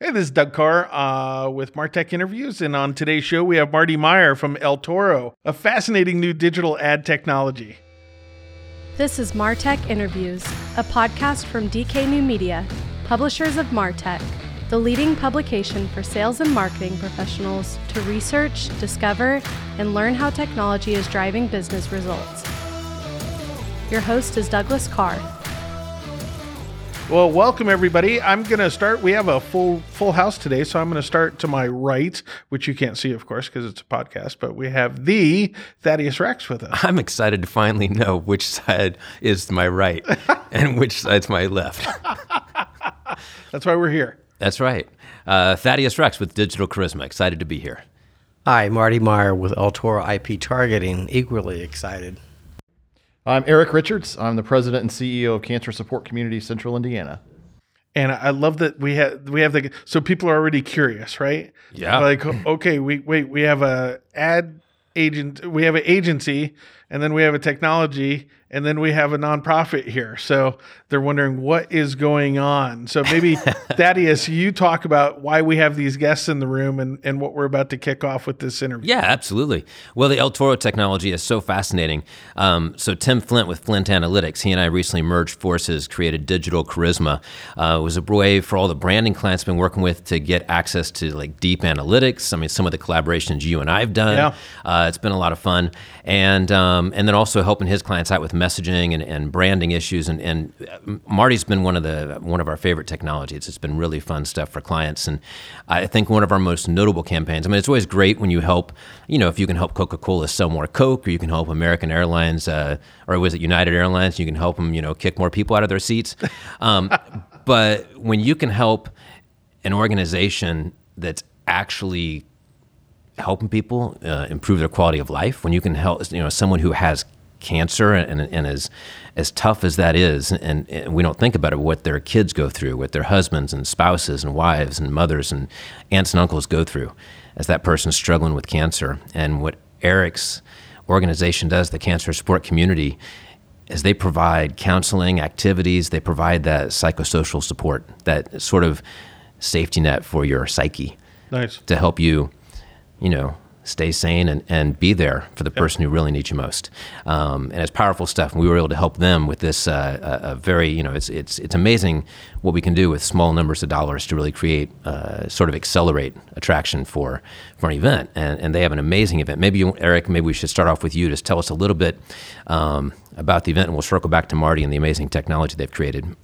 Hey, this is Doug Karr uh, with Martech Interviews. And on today's show, we have Marty Meyer from El Toro, a fascinating new digital ad technology. This is Martech Interviews, a podcast from DK New Media, publishers of Martech, the leading publication for sales and marketing professionals to research, discover, and learn how technology is driving business results. Your host is Douglas Karr. Well, welcome everybody. I'm going to start. We have a full full house today, so I'm going to start to my right, which you can't see, of course, because it's a podcast. But we have the Thaddeus Rex with us. I'm excited to finally know which side is my right and which side's my left. That's why we're here. That's right. Uh, Thaddeus Rex with Digital Charisma. Excited to be here. Hi, Marty Meyer with El Toro IP Targeting. Equally excited. I'm Eric Richards. I'm the president and CEO of Cancer Support Community Central Indiana. And I love that we have we have the so people are already curious, right? Yeah. Like okay, we wait, we have a ad agent, we have an agency, and then we have a technology, and then we have a nonprofit here. So they're wondering what is going on. So maybe Thaddeus, you talk about why we have these guests in the room and, and what we're about to kick off with this interview. Yeah, absolutely. Well, the El Toro technology is so fascinating. Um, so Tim Flint with Flint Analytics, he and I recently merged forces, created Digital Charisma. Uh, it was a way for all the branding clients been working with to get access to like deep analytics. I mean, some of the collaborations you and I've done. Yeah. Uh, it's been a lot of fun, and um, and then also helping his clients out with messaging and, and branding issues. And, and Marty's been one of the one of our favorite technologies. It's been really fun stuff for clients, and I think one of our most notable campaigns. I mean, it's always great when you help. You know, if you can help Coca Cola sell more Coke, or you can help American Airlines, uh, or was it United Airlines? You can help them. You know, kick more people out of their seats. Um, but when you can help an organization that's actually helping people uh, improve their quality of life when you can help you know someone who has cancer and, and as as tough as that is and, and, we don't think about it what their kids go through what their husbands and spouses and wives and mothers and aunts and uncles go through as that person's struggling with cancer and what eric's organization does the cancer support community is they provide counseling activities they provide that psychosocial support that sort of safety net for your psyche Nice. to help you you know, stay sane and, and be there for the person who really needs you most. Um, and it's powerful stuff. And we were able to help them with this uh, a, a very, you know, it's, it's, it's amazing what we can do with small numbers of dollars to really create, uh, sort of accelerate attraction for, for an event. And, and they have an amazing event. Maybe, you, Eric, maybe we should start off with you. Just tell us a little bit um, about the event and we'll circle back to Marty and the amazing technology they've created.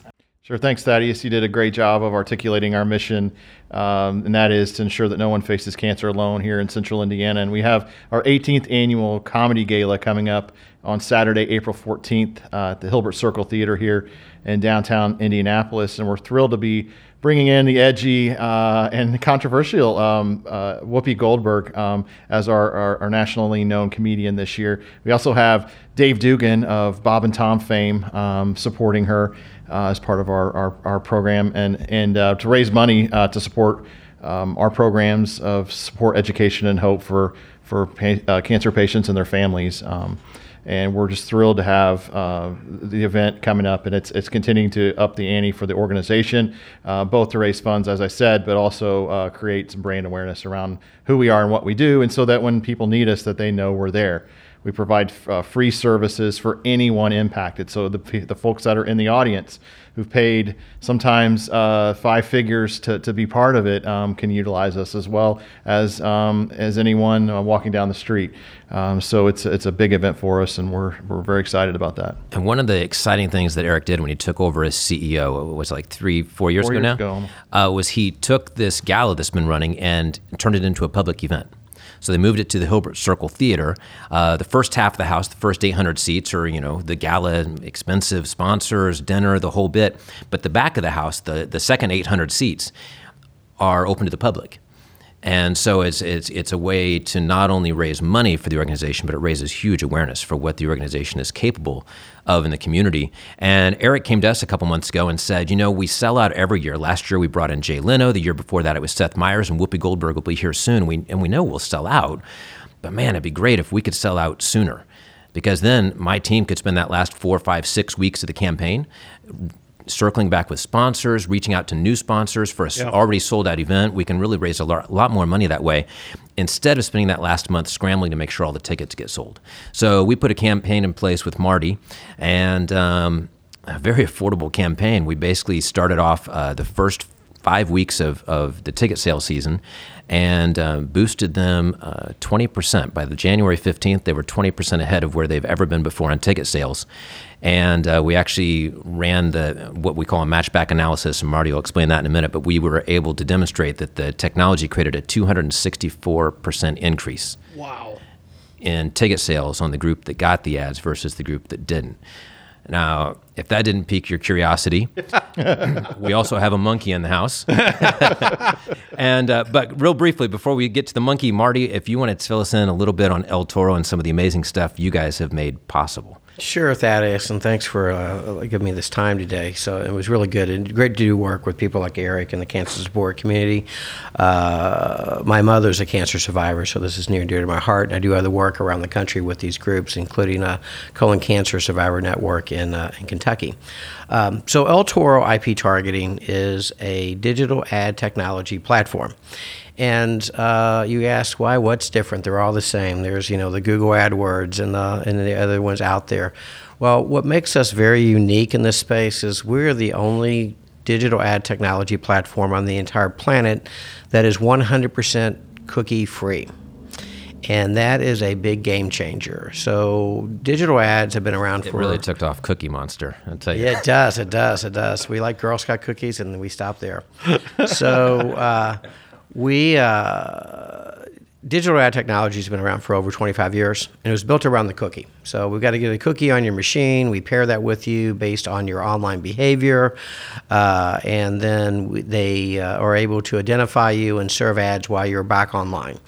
Sure. Thanks, Thaddeus. You did a great job of articulating our mission, um, and that is to ensure that no one faces cancer alone here in central Indiana. And we have our 18th annual comedy gala coming up on Saturday, April 14th uh, at the Hilbert Circle Theater here in downtown Indianapolis. And we're thrilled to be bringing in the edgy uh, and controversial um, uh, Whoopi Goldberg um, as our, our, our, nationally known comedian this year. We also have Dave Dugan of Bob and Tom fame um, supporting her uh, as part of our, our, our program and, and uh, to raise money uh, to support um, our programs of support education and hope for, for pa- uh, cancer patients and their families. And we're just thrilled to have uh, the event coming up, and it's it's continuing to up the ante for the organization, uh, both to raise funds, as I said, but also uh, create some brand awareness around who we are and what we do, and so that when people need us, that they know we're there. We provide uh, free services for anyone impacted. So the the folks that are in the audience who've paid sometimes uh, five figures to, to be part of it um, can utilize us as well as um, as anyone uh, walking down the street. Um, so it's it's a big event for us, and we're we're very excited about that. And one of the exciting things that Eric did when he took over as CEO it was like three four years Four ago years now ago. Uh, was he took this gala that's been running and turned it into a public event. So they moved it to the Hilbert Circle Theater. Uh, the first half of the house, the first 800 seats, are you know the gala, expensive sponsors, dinner, the whole bit. But the back of the house, the the second 800 seats, are open to the public. And so it's, it's, it's a way to not only raise money for the organization, but it raises huge awareness for what the organization is capable of in the community. And Eric came to us a couple months ago and said, you know, we sell out every year. Last year we brought in Jay Leno. The year before that it was Seth Meyers and Whoopi Goldberg will be here soon. We, and we know we'll sell out. But man, it'd be great if we could sell out sooner because then my team could spend that last four, five, six weeks of the campaign circling back with sponsors, reaching out to new sponsors for a Yeah. already sold out event. We can really raise a lot, lot more money that way instead of spending that last month scrambling to make sure all the tickets get sold. So we put a campaign in place with Marty and um, a very affordable campaign. We basically started off uh, the first five weeks of, of the ticket sale season and uh, boosted them uh, 20%. By the January 15th, they were 20% ahead of where they've ever been before on ticket sales. And uh, we actually ran the what we call a matchback analysis, and Marty will explain that in a minute. But we were able to demonstrate that the technology created a 264% increase Wow. in ticket sales on the group that got the ads versus the group that didn't. Now, if that didn't pique your curiosity, we also have a monkey in the house. and uh, but real briefly, before we get to the monkey, Marty, if you want to fill us in a little bit on El Toro and some of the amazing stuff you guys have made possible. Sure, Thaddeus, and thanks for uh, giving me this time today. So it was really good and great to do work with people like Eric and the cancer support community. Uh, my mother's a cancer survivor, so this is near and dear to my heart. And I do other work around the country with these groups, including a colon cancer survivor network in, uh, in Kentucky. Um, so El Toro IP targeting is a digital ad technology platform. And uh, you ask why? What's different? They're all the same. There's you know the Google AdWords and the and the other ones out there. Well, what makes us very unique in this space is we're the only digital ad technology platform on the entire planet that is 100% cookie free. And that is a big game changer. So digital ads have been around It for really took off Cookie Monster, I'll tell you. yeah, it does. It does. It does. We like Girl Scout cookies, and we stop there. so uh, we uh, digital ad technology has been around for over 25 years, and it was built around the cookie. So we've got to get a cookie on your machine. We pair that with you based on your online behavior, uh, and then we, they uh, are able to identify you and serve ads while you're back online.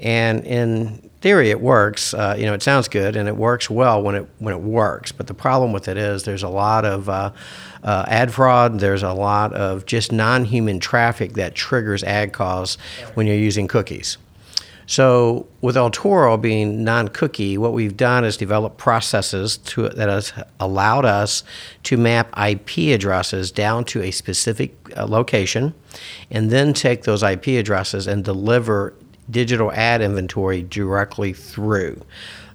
And in theory, it works. Uh, you know, it sounds good, and it works well when it when it works. But the problem with it is there's a lot of uh, uh, ad fraud. There's a lot of just non-human traffic that triggers ad calls when you're using cookies. So with El Toro being non-cookie, what we've done is develop processes to, that has allowed us to map IP addresses down to a specific uh, location, and then take those IP addresses and deliver digital ad inventory directly through.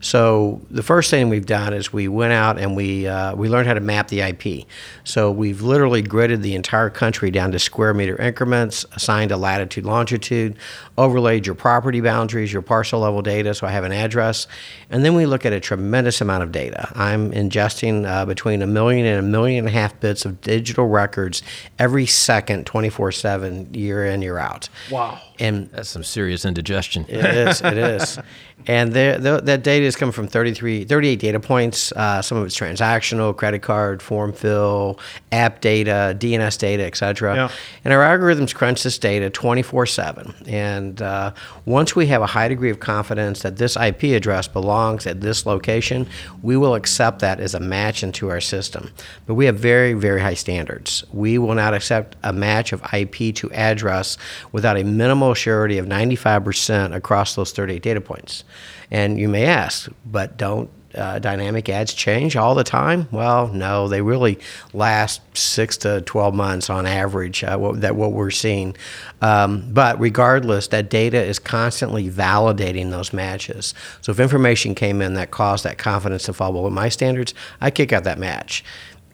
So the first thing we've done is we went out and we uh, we learned how to map the IP. So we've literally gridded the entire country down to square meter increments, assigned a latitude, longitude, overlaid your property boundaries, your parcel level data. So I have an address, and then we look at a tremendous amount of data. I'm ingesting uh, between a million and a million and a half bits of digital records every second, 24/7, year in year out. Wow. And That's some serious indigestion. it is. It is. And there, there, that data is coming from 33, 38 data points. Uh, some of it's transactional, credit card, form fill, app data, DNS data, et cetera. Yeah. And our algorithms crunch this data 24 7. And uh, once we have a high degree of confidence that this IP address belongs at this location, we will accept that as a match into our system. But we have very, very high standards. We will not accept a match of IP to address without a minimal surety of 95% across those 38 data points. And you may ask, but don't uh, dynamic ads change all the time? Well, no, they really last six to 12 months on average, uh, what, that what we're seeing. Um, but regardless, that data is constantly validating those matches. So if information came in that caused that confidence to fall below my standards, I kick out that match.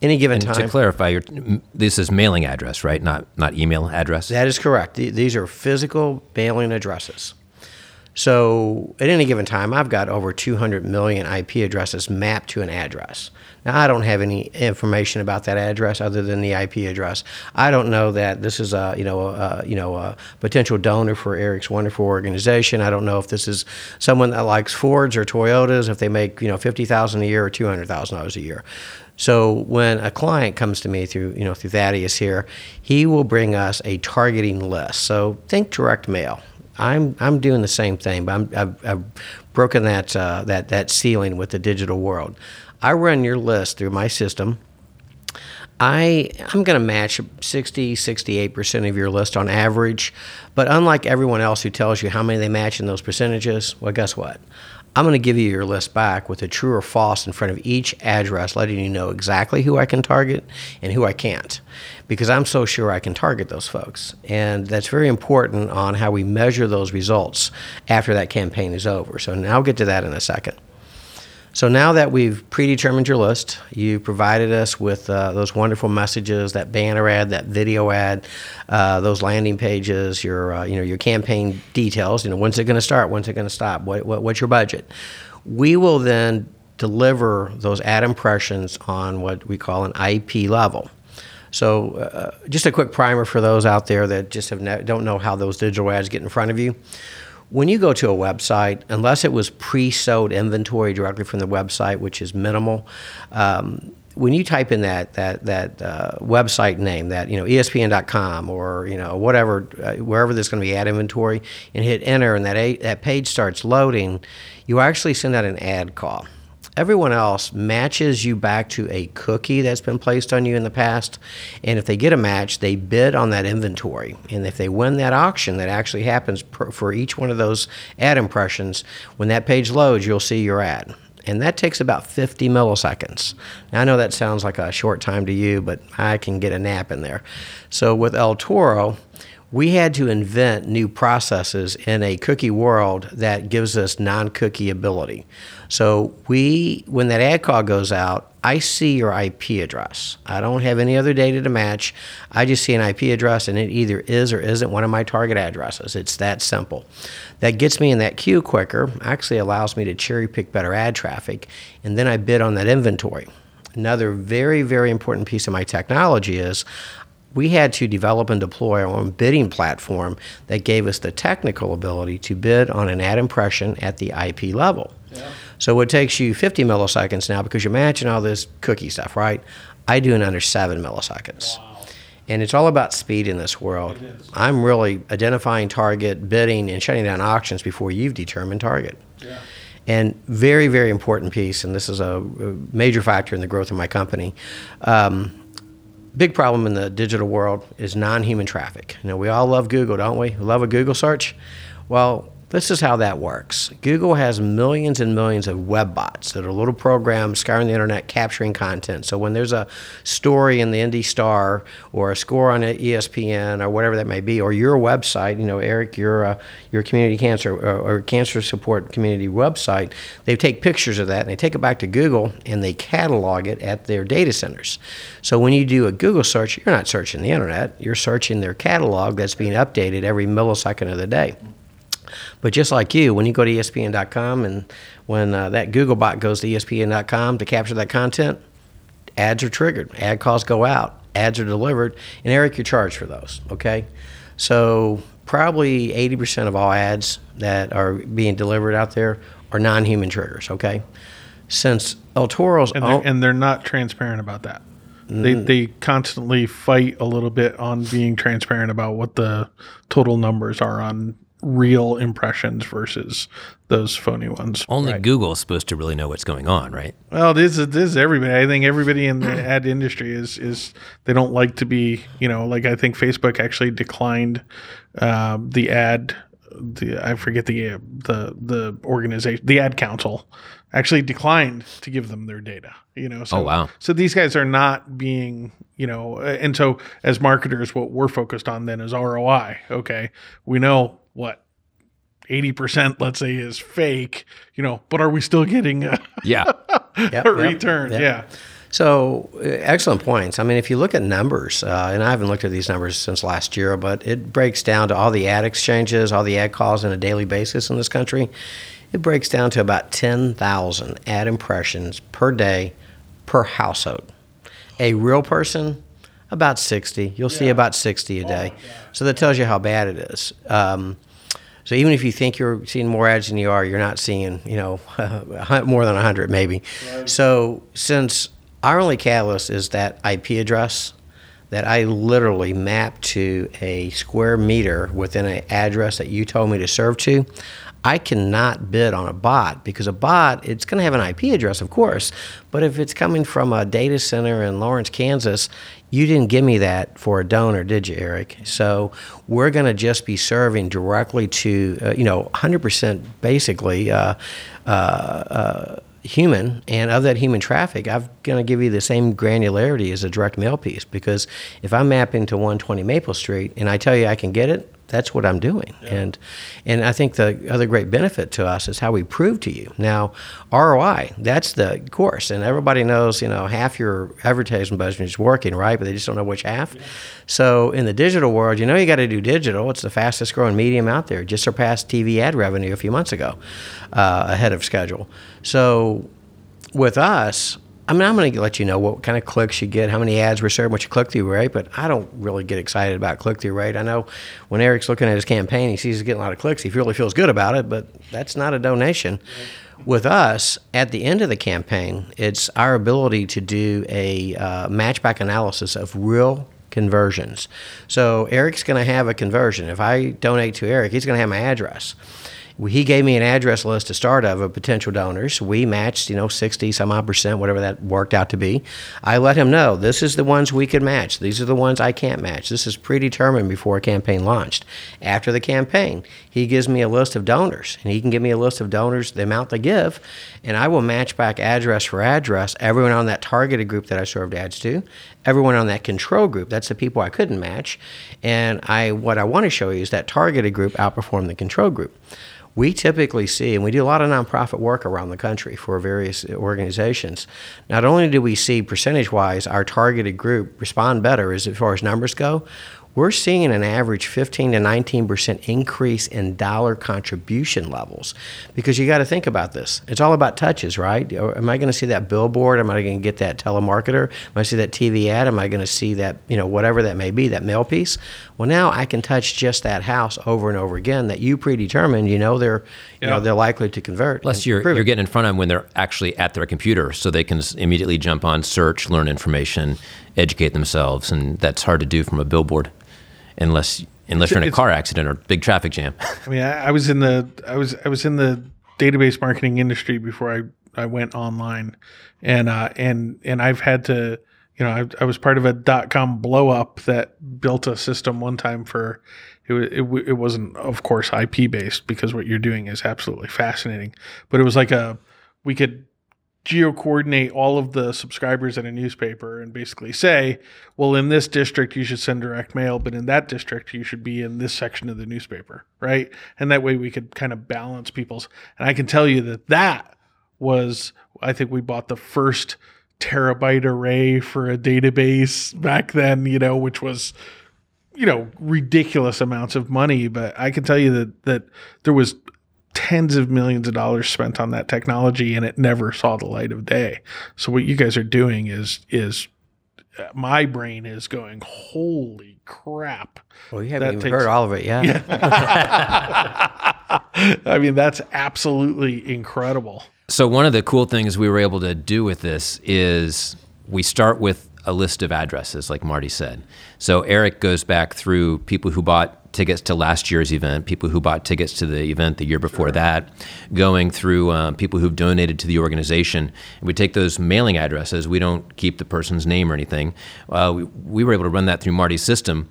Any given And time. to clarify, your, this is mailing address, right? Not not email address. That is correct. These are physical mailing addresses. So at any given time, I've got over 200 million IP addresses mapped to an address. Now, I don't have any information about that address other than the IP address. I don't know that this is a you know a, you know a potential donor for Eric's wonderful organization. I don't know if this is someone that likes Fords or Toyotas, if they make you know 50,000 a year or 200,000 dollars a year. So when a client comes to me through, you know, through Thaddeus here, he will bring us a targeting list. So think direct mail. I'm I'm doing the same thing, but I'm, I've, I've broken that uh, that that ceiling with the digital world. I run your list through my system. I I'm going to match 60 68% of your list on average, but unlike everyone else who tells you how many they match in those percentages, well guess what? I'm going to give you your list back with a true or false in front of each address, letting you know exactly who I can target and who I can't, because I'm so sure I can target those folks. And that's very important on how we measure those results after that campaign is over. So now I'll get to that in a second. So now that we've predetermined your list, you provided us with uh, those wonderful messages, that banner ad, that video ad, uh, those landing pages, your uh, you know your campaign details. You know when's it going to start? When's it going to stop? What, what, what's your budget? We will then deliver those ad impressions on what we call an IP level. So, uh, just a quick primer for those out there that just have ne- don't know how those digital ads get in front of you when you go to a website, unless it was pre-sowed inventory directly from the website, which is minimal, um, when you type in that that that uh, website name, that you know ESPN.com or you know whatever uh, wherever there's going to be ad inventory, and hit enter, and that a- that page starts loading, you actually send out an ad call. Everyone else matches you back to a cookie that's been placed on you in the past. And if they get a match, they bid on that inventory. And if they win that auction that actually happens per, for each one of those ad impressions, when that page loads, you'll see your ad. And that takes about 50 milliseconds. Now, I know that sounds like a short time to you, but I can get a nap in there. So with El Toro, we had to invent new processes in a cookie world that gives us non-cookie ability. So we, when that ad call goes out, I see your IP address. I don't have any other data to match. I just see an IP address, and it either is or isn't one of my target addresses. It's that simple. That gets me in that queue quicker. Actually, allows me to cherry pick better ad traffic, and then I bid on that inventory. Another very, very important piece of my technology is we had to develop and deploy our own bidding platform that gave us the technical ability to bid on an ad impression at the IP level. Yeah. So it takes you 50 milliseconds now because you're matching all this cookie stuff, right? I do in under seven milliseconds. Wow. And it's all about speed in this world. I'm really identifying target, bidding, and shutting down auctions before you've determined target. Yeah. And very, very important piece, and this is a major factor in the growth of my company. Um, big problem in the digital world is non-human traffic. You know, we all love Google, don't we? we love a Google search. Well, this is how that works. Google has millions and millions of web bots that are little programs scouring the internet capturing content. So when there's a story in the Indy Star or a score on ESPN or whatever that may be, or your website, you know, Eric, your uh, your community cancer or, uh, or cancer support community website, they take pictures of that and they take it back to Google and they catalog it at their data centers. So when you do a Google search, you're not searching the internet, you're searching their catalog that's being updated every millisecond of the day. But just like you, when you go to ESPN.com and when uh, that Google bot goes to ESPN.com to capture that content, ads are triggered, ad calls go out, ads are delivered, and Eric, you're charged for those. Okay, so probably 80% of all ads that are being delivered out there are non-human triggers. Okay, since El Toro's and they're, own, and they're not transparent about that. They, mm. they constantly fight a little bit on being transparent about what the total numbers are on real impressions versus those phony ones. Only right. Google is supposed to really know what's going on, right? Well, this is this is everybody. I think everybody in the ad industry is is they don't like to be, you know, like I think Facebook actually declined uh, the ad. The I forget the the the organization, the ad council, actually declined to give them their data. You know, so oh, wow. so these guys are not being, you know, and so as marketers, what we're focused on then is ROI. Okay, we know what 80% let's say is fake you know but are we still getting a, yeah. yep, a return? yep. yeah. So uh, excellent points. I mean if you look at numbers uh, and i haven't looked at these numbers since last year but it breaks down to all the ad exchanges all the ad calls on a daily basis in this country it breaks down to about 10,000 ad impressions per day per household. A real person about 60 you'll yeah. see about 60 a day oh, so that tells you how bad it is um, so even if you think you're seeing more ads than you are, you're not seeing, you know, more than 100 maybe. Right. So since our only catalyst is that IP address that I literally map to a square meter within an address that you told me to serve to, I cannot bid on a bot because a bot, it's going to have an IP address, of course, but if it's coming from a data center in Lawrence, Kansas, you didn't give me that for a donor, did you, Eric? So we're going to just be serving directly to, uh, you know, 100% basically uh, uh, uh, human. And of that human traffic, I'm going to give you the same granularity as a direct mail piece because if I'm mapping to 120 Maple Street and I tell you I can get it, that's what I'm doing. Yeah. And and I think the other great benefit to us is how we prove to you. Now, ROI, that's the course. And everybody knows, you know, half your advertising budget is working, right? But they just don't know which half. Yeah. So in the digital world, you know you got to do digital. It's the fastest growing medium out there. Just surpassed TV ad revenue a few months ago, uh, ahead of schedule. So with us, I mean, I'm going to let you know what kind of clicks you get, how many ads were served, what your click through rate, but I don't really get excited about click through rate. I know when Eric's looking at his campaign, he sees he's getting a lot of clicks. He really feels good about it, but that's not a donation. With us, at the end of the campaign, it's our ability to do a uh, matchback analysis of real conversions. So Eric's going to have a conversion. If I donate to Eric, he's going to have my address he gave me an address list to start of of potential donors. We matched, you know, 60 some odd percent, whatever that worked out to be. I let him know this is the ones we could match. These are the ones I can't match. This is predetermined before a campaign launched. After the campaign, he gives me a list of donors, and he can give me a list of donors, the amount they give, and I will match back address for address everyone on that targeted group that I served ads to, everyone on that control group. That's the people I couldn't match, and I what I want to show you is that targeted group outperformed the control group we typically see, and we do a lot of nonprofit work around the country for various organizations. Not only do we see percentage wise our targeted group respond better as far as numbers go, we're seeing an average 15 to 19% increase in dollar contribution levels because you got to think about this. It's all about touches, right? Am I going to see that billboard? Am I going to get that telemarketer? Am I see that TV ad? Am I going to see that, you know, whatever that may be, that mail piece? Well, now I can touch just that house over and over again that you predetermined, you know, they're, you yeah. know, they're likely to convert. Plus you're, you're getting in front of them when they're actually at their computer so they can immediately jump on, search, learn information, educate themselves. And that's hard to do from a billboard unless unless you're in a car accident or big traffic jam. I mean, I, I, was in the I was I was in the database marketing industry before I I went online, and uh, and and I've had to. You know, I, I was part of a dot com blow up that built a system one time for it, it, it wasn't of course IP based because what you're doing is absolutely fascinating, but it was like a we could geo coordinate all of the subscribers in a newspaper and basically say, well, in this district, you should send direct mail, but in that district, you should be in this section of the newspaper, right? And that way we could kind of balance people's. And I can tell you that that was, I think we bought the first terabyte array for a database back then, you know, which was you know ridiculous amounts of money but i can tell you that that there was tens of millions of dollars spent on that technology and it never saw the light of day. So what you guys are doing is is uh, my brain is going, holy crap. Well, you haven't even takes, heard all of it yet. Yeah. I mean, that's absolutely incredible. So one of the cool things we were able to do with this is we start with a list of addresses, like Marty said. So Eric goes back through people who bought tickets to last year's event, people who bought tickets to the event the year before sure. that, going through um, people who've donated to the organization. And we take those mailing addresses. We don't keep the person's name or anything. Uh, we, we were able to run that through Marty's system,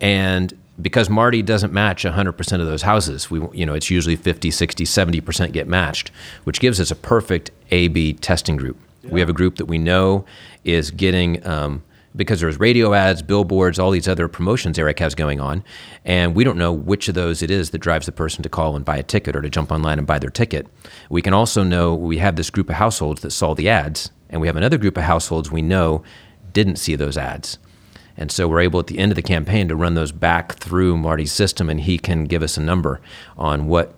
and because Marty doesn't match 100% of those houses, we you know it's usually 50, 60, 70% get matched, which gives us a perfect A/B testing group. Yeah. We have a group that we know is getting. Um, because there's radio ads, billboards, all these other promotions Eric has going on, and we don't know which of those it is that drives the person to call and buy a ticket or to jump online and buy their ticket. We can also know we have this group of households that saw the ads, and we have another group of households we know didn't see those ads. And so we're able at the end of the campaign to run those back through Marty's system, and he can give us a number on what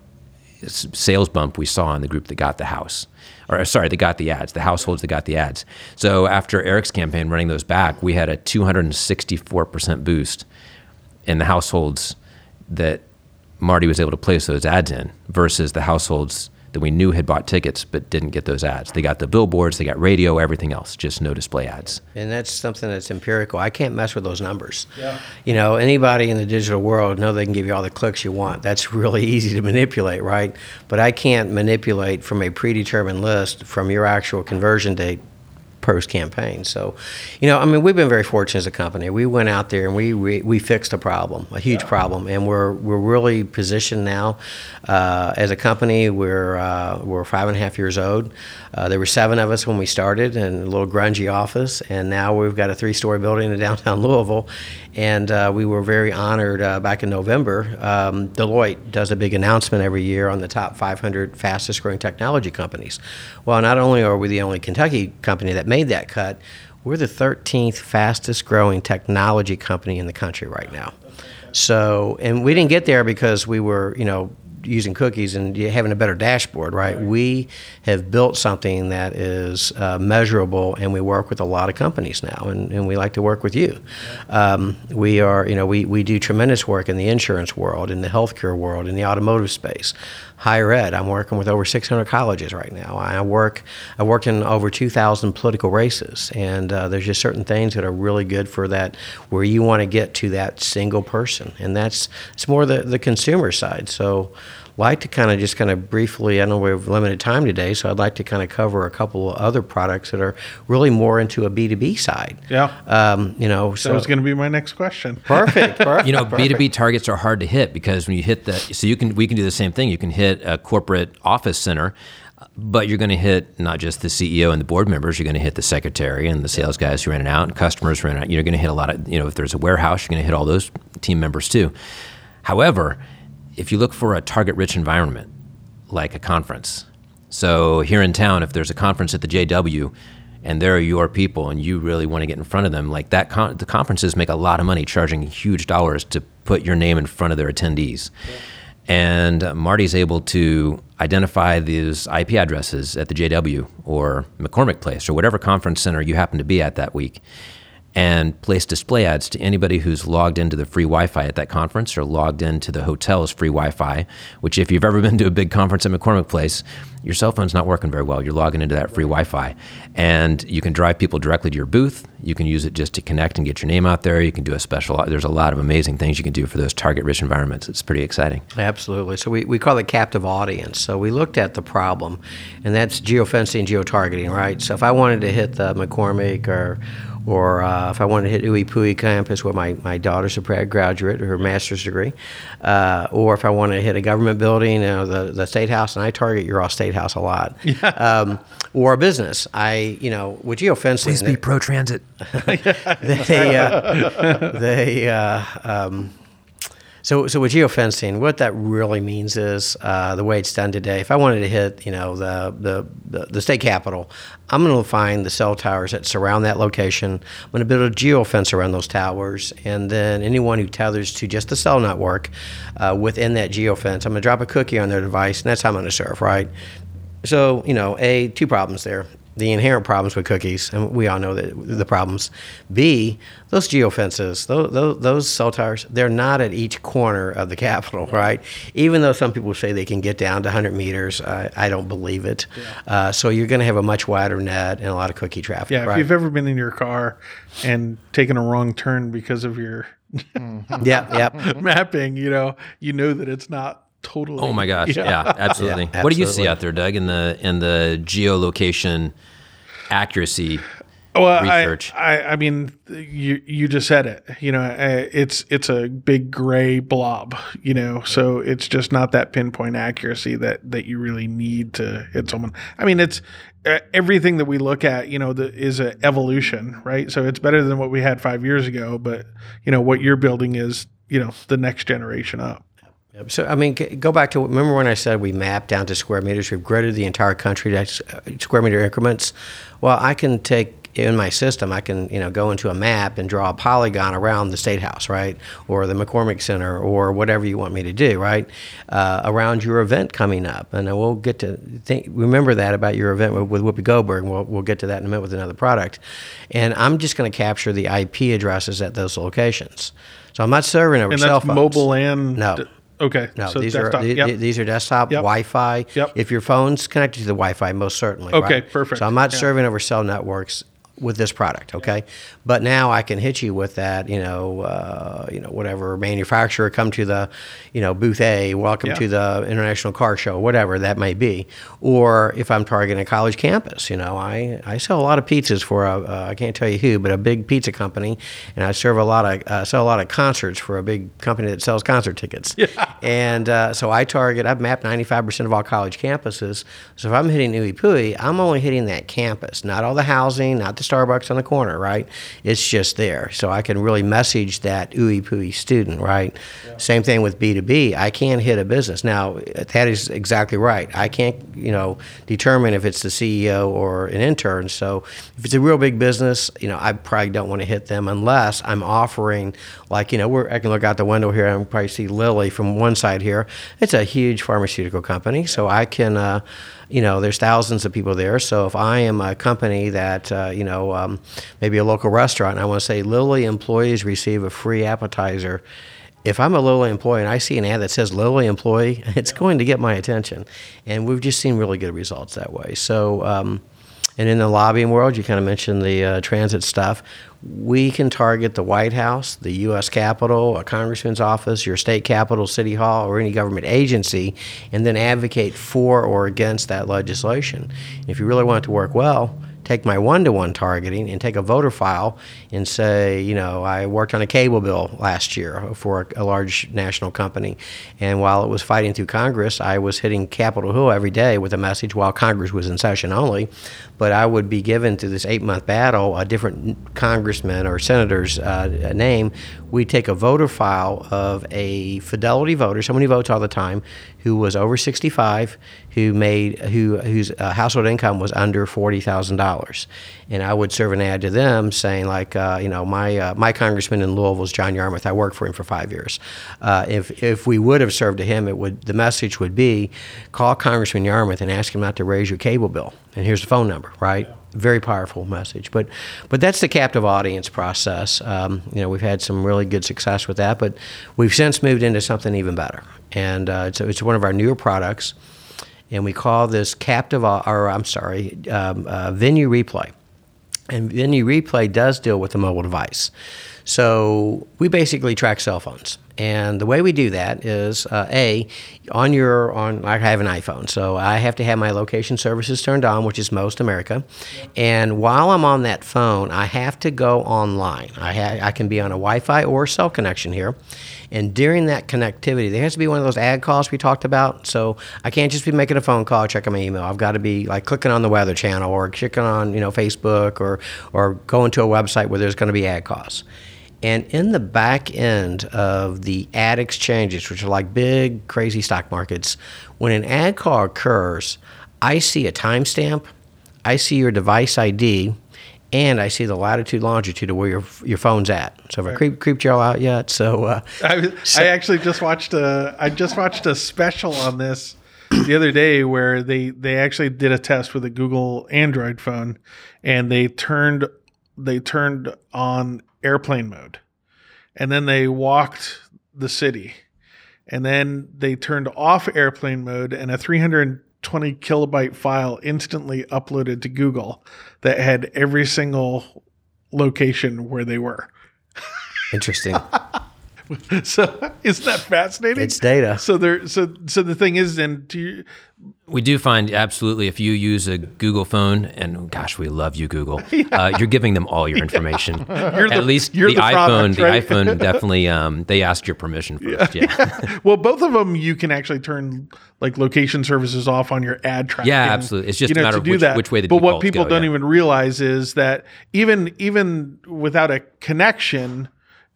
sales bump we saw in the group that got the house or sorry, they got the ads, the households that got the ads. So after Eric's campaign running those back, we had a 264% boost in the households that Marty was able to place those ads in versus the households that that we knew had bought tickets but didn't get those ads. They got the billboards, they got radio, everything else, just no display ads. And that's something that's empirical. I can't mess with those numbers. Yeah. You know, anybody in the digital world know they can give you all the clicks you want. That's really easy to manipulate, right? But I can't manipulate from a predetermined list from your actual conversion date post campaign. So, you know, I mean, we've been very fortunate as a company. We went out there and we we, we fixed a problem, a huge yeah. problem, and we're we're really positioned now uh, as a company. We're uh, we're five and a half years old. Uh, there were seven of us when we started in a little grungy office, and now we've got a three-story building in downtown Louisville, and uh, we were very honored uh, back in November. Um, Deloitte does a big announcement every year on the top 500 fastest growing technology companies. Well, not only are we the only Kentucky company that made that cut, we're the 13th fastest growing technology company in the country right now. So, and we didn't get there because we were, you know, using cookies and having a better dashboard, right? right. We have built something that is uh, measurable, and we work with a lot of companies now, and, and we like to work with you. Um, we are, you know, we, we do tremendous work in the insurance world, in the healthcare world, in the automotive space higher ed. I'm working with over 600 colleges right now. I work I work in over 2,000 political races, and uh, there's just certain things that are really good for that where you want to get to that single person, and that's it's more the the consumer side. So like to kind of just kind of briefly, I know we have limited time today, so I'd like to kind of cover a couple of other products that are really more into a B2B side. Yeah. Um, you know, so. That was going to be my next question. Perfect. perfect you know, perfect. B2B targets are hard to hit because when you hit the, so you can, we can do the same thing. You can hit a corporate office center but you're going to hit not just the CEO and the board members, you're going to hit the secretary and the sales guys who are in and out and customers who are in and out. You're going to hit a lot of, you know, if there's a warehouse, you're going to hit all those team members too. However, if you look for a target rich environment, like a conference, so here in town, if there's a conference at the JW and there are your people and you really want to get in front of them, like that, con- the conferences make a lot of money charging huge dollars to put your name in front of their attendees. Yeah. And uh, Marty's able to identify these IP addresses at the JW or McCormick Place or whatever conference center you happen to be at that week and place display ads to anybody who's logged into the free Wi-Fi at that conference or logged into the hotel's free Wi-Fi. Which, if you've ever been to a big conference at McCormick Place, your cell phone's not working very well. You're logging into that free Wi-Fi, and you can drive people directly to your booth. You can use it just to connect and get your name out there. You can do a special. There's a lot of amazing things you can do for those target-rich environments. It's pretty exciting. Absolutely. So we, we call it captive audience. So we looked at the problem, and that's geofencing, geotargeting, right? So if I wanted to hit the McCormick or or uh, if I wanted to hit IUPUI campus where my, my daughter's a grad graduate, her master's degree, uh, or if I want to hit a government building, you know, the, the state house, and I target your all state house a lot, yeah. um, or a business. I, you know, with geofencing. Please be pro transit. they, uh, they, uh, um, so, so with geofencing, what that really means is uh, the way it's done today. If I wanted to hit, you know, the the, the, the state capitol, I'm going to find the cell towers that surround that location. I'm going to build a geofence around those towers, and then anyone who tethers to just the cell network uh, within that geofence, I'm going to drop a cookie on their device, and that's how I'm going to serve, right? So, you know, a two problems there the inherent problems with cookies, and we all know that the problems. B, those geofences, those, those, those cell towers, they're not at each corner of the Capitol, right? Even though some people say they can get down to 100 meters, I, I don't believe it. Yeah. Uh, so you're going to have a much wider net and a lot of cookie traffic. Yeah, right? if you've ever been in your car and taken a wrong turn because of your yeah, yeah. mapping, you know, you know that it's not totally. Oh my gosh! Yeah, yeah absolutely. yeah, What do you see out there, Doug, in the in the geolocation accuracy well, research? I, I, I mean, you you just said it. You know, uh, it's it's a big gray blob. You know, so it's just not that pinpoint accuracy that that you really need to hit someone. I mean, it's uh, everything that we look at. You know, the, is an evolution, right? So it's better than what we had five years ago. But you know, what you're building is you know the next generation up. So, I mean, go back to remember when I said we mapped down to square meters? We've gridded the entire country to uh, square meter increments. Well, I can take in my system, I can you know go into a map and draw a polygon around the state house, right, or the McCormick Center, or whatever you want me to do, right, uh, around your event coming up, and we'll get to think, remember that about your event with, with Whoopi Goldberg. We'll we'll get to that in a minute with another product, and I'm just going to capture the IP addresses at those locations. So I'm not serving over and cell that's mobile and no Okay. No, so these desktop. are yep. these are desktop Yep. Wi-Fi. Yep. If your phone's connected to the Wi-Fi, most certainly. Okay, right? perfect. So I'm not Yeah. serving over cell networks with this product, okay? But now I can hit you with that, you know, uh, you know, whatever manufacturer come to the, you know, booth A, welcome Yeah. to the International Car Show, whatever that may be. Or if I'm targeting a college campus, you know, I, I sell a lot of pizzas for a uh, I can't tell you who, but a big pizza company, and I serve a lot of uh, sell a lot of concerts for a big company that sells concert tickets. Yeah. And uh, so I target. I've mapped 95% of all college campuses. So if I'm hitting IUPUI, I'm only hitting that campus, not all the housing, not the Starbucks on the corner, right? It's just there. So I can really message that IUPUI student, right? Same thing with B2B. I can't hit a business. Now, that is exactly right. I can't, you know, determine if it's the CEO or an intern. So if it's a real big business, you know, I probably don't want to hit them unless I'm offering, like, you know, we're, I can look out the window here and probably see Lilly from one side here. It's a huge pharmaceutical company. So I can, uh, you know, there's thousands of people there. So if I am a company that, uh, you know, um, maybe a local restaurant, and I want to say Lilly employees receive a free appetizer. If I'm a Lilly employee and I see an ad that says Lilly employee, it's going to get my attention. And we've just seen really good results that way. So, um, and in the lobbying world, you kind of mentioned the uh, transit stuff. We can target the White House, the U.S. Capitol, a congressman's office, your state capitol, city hall, or any government agency, and then advocate for or against that legislation. If you really want it to work well, take my one-to-one targeting and take a voter file and say, you know, I worked on a cable bill last year for a, a large national company, and while it was fighting through Congress, I was hitting Capitol Hill every day with a message while Congress was in session only. But I would be given to this eight-month battle a different congressman or senator's uh, name. We take a voter file of a fidelity voter, someone who votes all the time, who was over 65, who made who whose uh, household income was under forty thousand dollars, and I would serve an ad to them saying like, uh, you know, my uh, my congressman in Louisville is John Yarmuth. I worked for him for five years. Uh, if if we would have served to him, it would the message would be, call Congressman Yarmuth and ask him not to raise your cable bill. And here's the phone number, right? Very powerful message, but but that's the captive audience process. Um, you know, we've had some really good success with that, but we've since moved into something even better, and uh, it's it's one of our newer products, and we call this captive, or I'm sorry, um, uh, venue replay. And Venue Replay does deal with the mobile device. So we basically track cell phones. And the way we do that is uh, A, on your, on, I have an iPhone, so I have to have my location services turned on, which is most America. And while I'm on that phone, I have to go online. I, ha- I can be on a Wi Fi or cell connection here. And during that connectivity, there has to be one of those ad calls we talked about. So I can't just be making a phone call, checking my email. I've got to be like clicking on the Weather Channel or clicking on you know Facebook or or going to a website where there's going to be ad calls. And in the back end of the ad exchanges, which are like big, crazy stock markets, when an ad call occurs, I see a timestamp, I see your device ID, and I see the latitude, longitude of where your your phone's at. So have I creep, creeped y'all out yet? So, uh, I, I actually just watched a I just watched a special on this the other day where they they actually did a test with a Google Android phone and they turned they turned on airplane mode and then they walked the city and then they turned off airplane mode and a 320 kilobyte file instantly uploaded to Google that had every single location where they were. interesting. So isn't that fascinating? It's data. So there, so so the thing is, then to you, We do find absolutely if you use a Google phone, and gosh, we love you, Google. Uh, you're giving them all your information. You're At the- least you're the, the iPhone. product, the iPhone definitely. Um, they ask your permission first. Yeah. well, both of them you can actually turn like location services off on your ad tracking. Yeah, absolutely. It's just you a know, matter to of do which- that. which way the But what people go, don't yeah. even realize is that even even without a connection.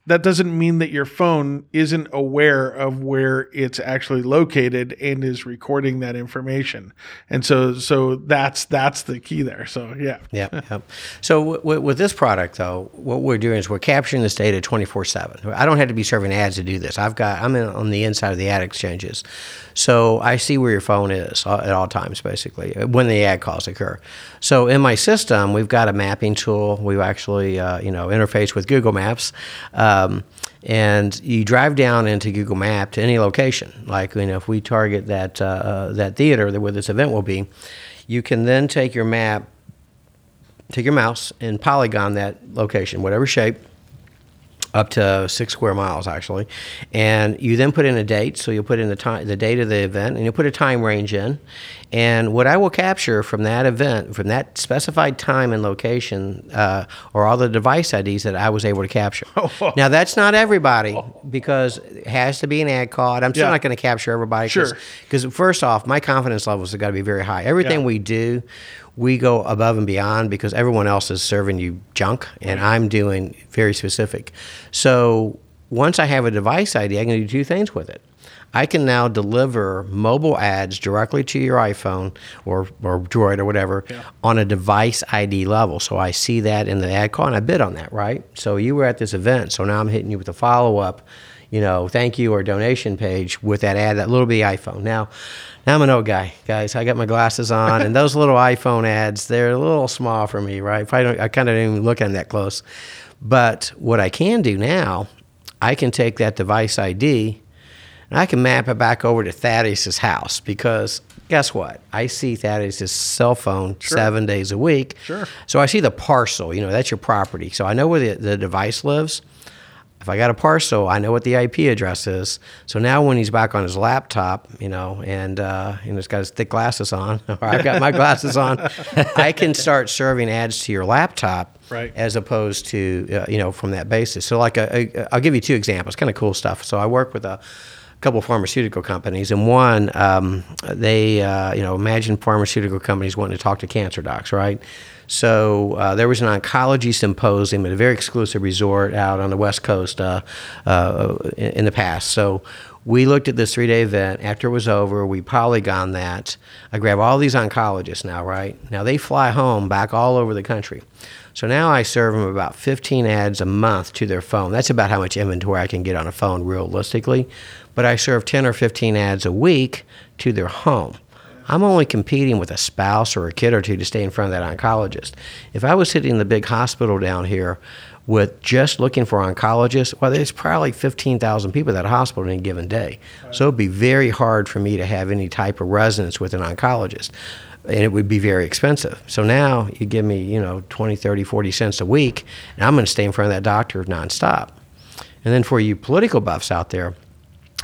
That doesn't mean that your phone isn't aware of where it's actually located and is recording that information. And so, so that's that's the key there. So, yeah, Yep, yep. So w- with this product, though, what we're doing is we're capturing this data 24/7. I don't have to be serving ads to do this. I've got I'm in, on the inside of the ad exchanges, so I see where your phone is uh, at all times, basically, uh, when the ad calls occur. So in my system, we've got a mapping tool. We've actually, uh, you know, interface with Google Maps. Um, and you drive down into Google Map to any location. Like you know, if we target that uh, uh, that theater where this event will be, you can then take your map, take your mouse, and polygon that location, whatever shape up to six square miles actually, and you then put in a date. So you'll put in the time, the date of the event, and you'll put a time range in. And what I will capture from that event, from that specified time and location, uh, are all the device IDs that I was able to capture. now that's not everybody because it has to be an ad call. I'm still Yeah. not going to capture everybody. Sure. Because first off, my confidence levels have got to be very high. Everything Yeah. we do, we go above and beyond because everyone else is serving you junk, and I'm doing very specific. So once I have a device ID, I can do two things with it. I can now deliver mobile ads directly to your iPhone or, or Droid or whatever on a device ID level. So I see that in the ad call and I bid on that, right? So you were at this event, so now I'm hitting you with a follow up, you know, thank you or donation page with that ad, that little bitty iPhone. Now, now I'm an old guy, guys. I got my glasses on, and those little iPhone ads, they're a little small for me, right? If I don't, I kind of don't even look at them that close. But what I can do now, I can take that device ID and I can map it back over to Thaddeus's house because guess what? I see Thaddeus's cell phone seven days a week. Sure. So I see the parcel, you know, that's your property. So I know where the, the device lives. If I got a parcel, I know what the IP address is. So now when he's back on his laptop, you know, and uh, you know, he's got his thick glasses on, or I've got my glasses on, I can start serving ads to your laptop Right. as opposed to, uh, you know, from that basis. So like, a, a, I'll give you two examples, kind of cool stuff. So I work with a couple pharmaceutical companies, and one, um, they, uh, you know, imagine pharmaceutical companies wanting to talk to cancer docs, right? So uh, there was an oncology symposium at a very exclusive resort out on the West Coast uh, uh, in, in the past. So we looked at this three-day event. After it was over, we polygon that. I grab all these oncologists now, right? Now they fly home back all over the country. So now I serve them about 15 ads a month to their phone. That's about how much inventory I can get on a phone realistically. But I serve 10 or 15 ads a week to their home. I'm only competing with a spouse or a kid or two to stay in front of that oncologist. If I was sitting in the big hospital down here with just looking for oncologists, well, there's probably 15,000 people at that hospital in given day. So it'd be very hard for me to have any type of resonance with an oncologist. And it would be very expensive. So now you give me, you know, 20, 30, 40 cents a week, and I'm going to stay in front of that doctor nonstop. And then for you political buffs out there,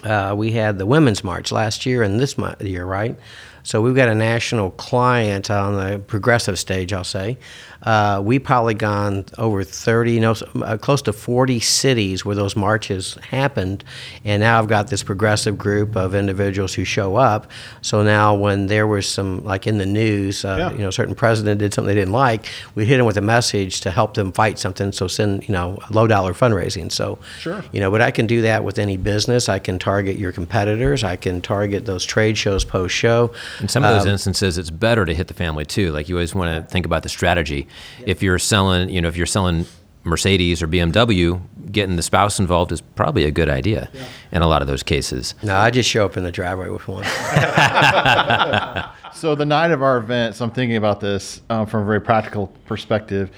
uh, we had the Women's March last year and this month, year, right? So we've got a national client on the progressive stage, I'll say. Uh, we polygon over 30, no, uh, close to 40 cities where those marches happened. And now I've got this progressive group of individuals who show up. So now when there was some, like in the news, uh, Yeah. you know, a certain president did something they didn't like, we hit them with a message to help them fight something. So send, you know, low dollar fundraising. So, Sure. you know, but I can do that with any business. I can target your competitors. I can target those trade shows post show. In some of those Um, instances, it's better to hit the family too. Like you always want to think about the strategy. If you're selling, you know, if you're selling Mercedes or BMW, getting the spouse involved is probably a good idea in a lot of those cases. No, I just show up in the driveway with one. So the night of our event, so I'm thinking about this um, from a very practical perspective.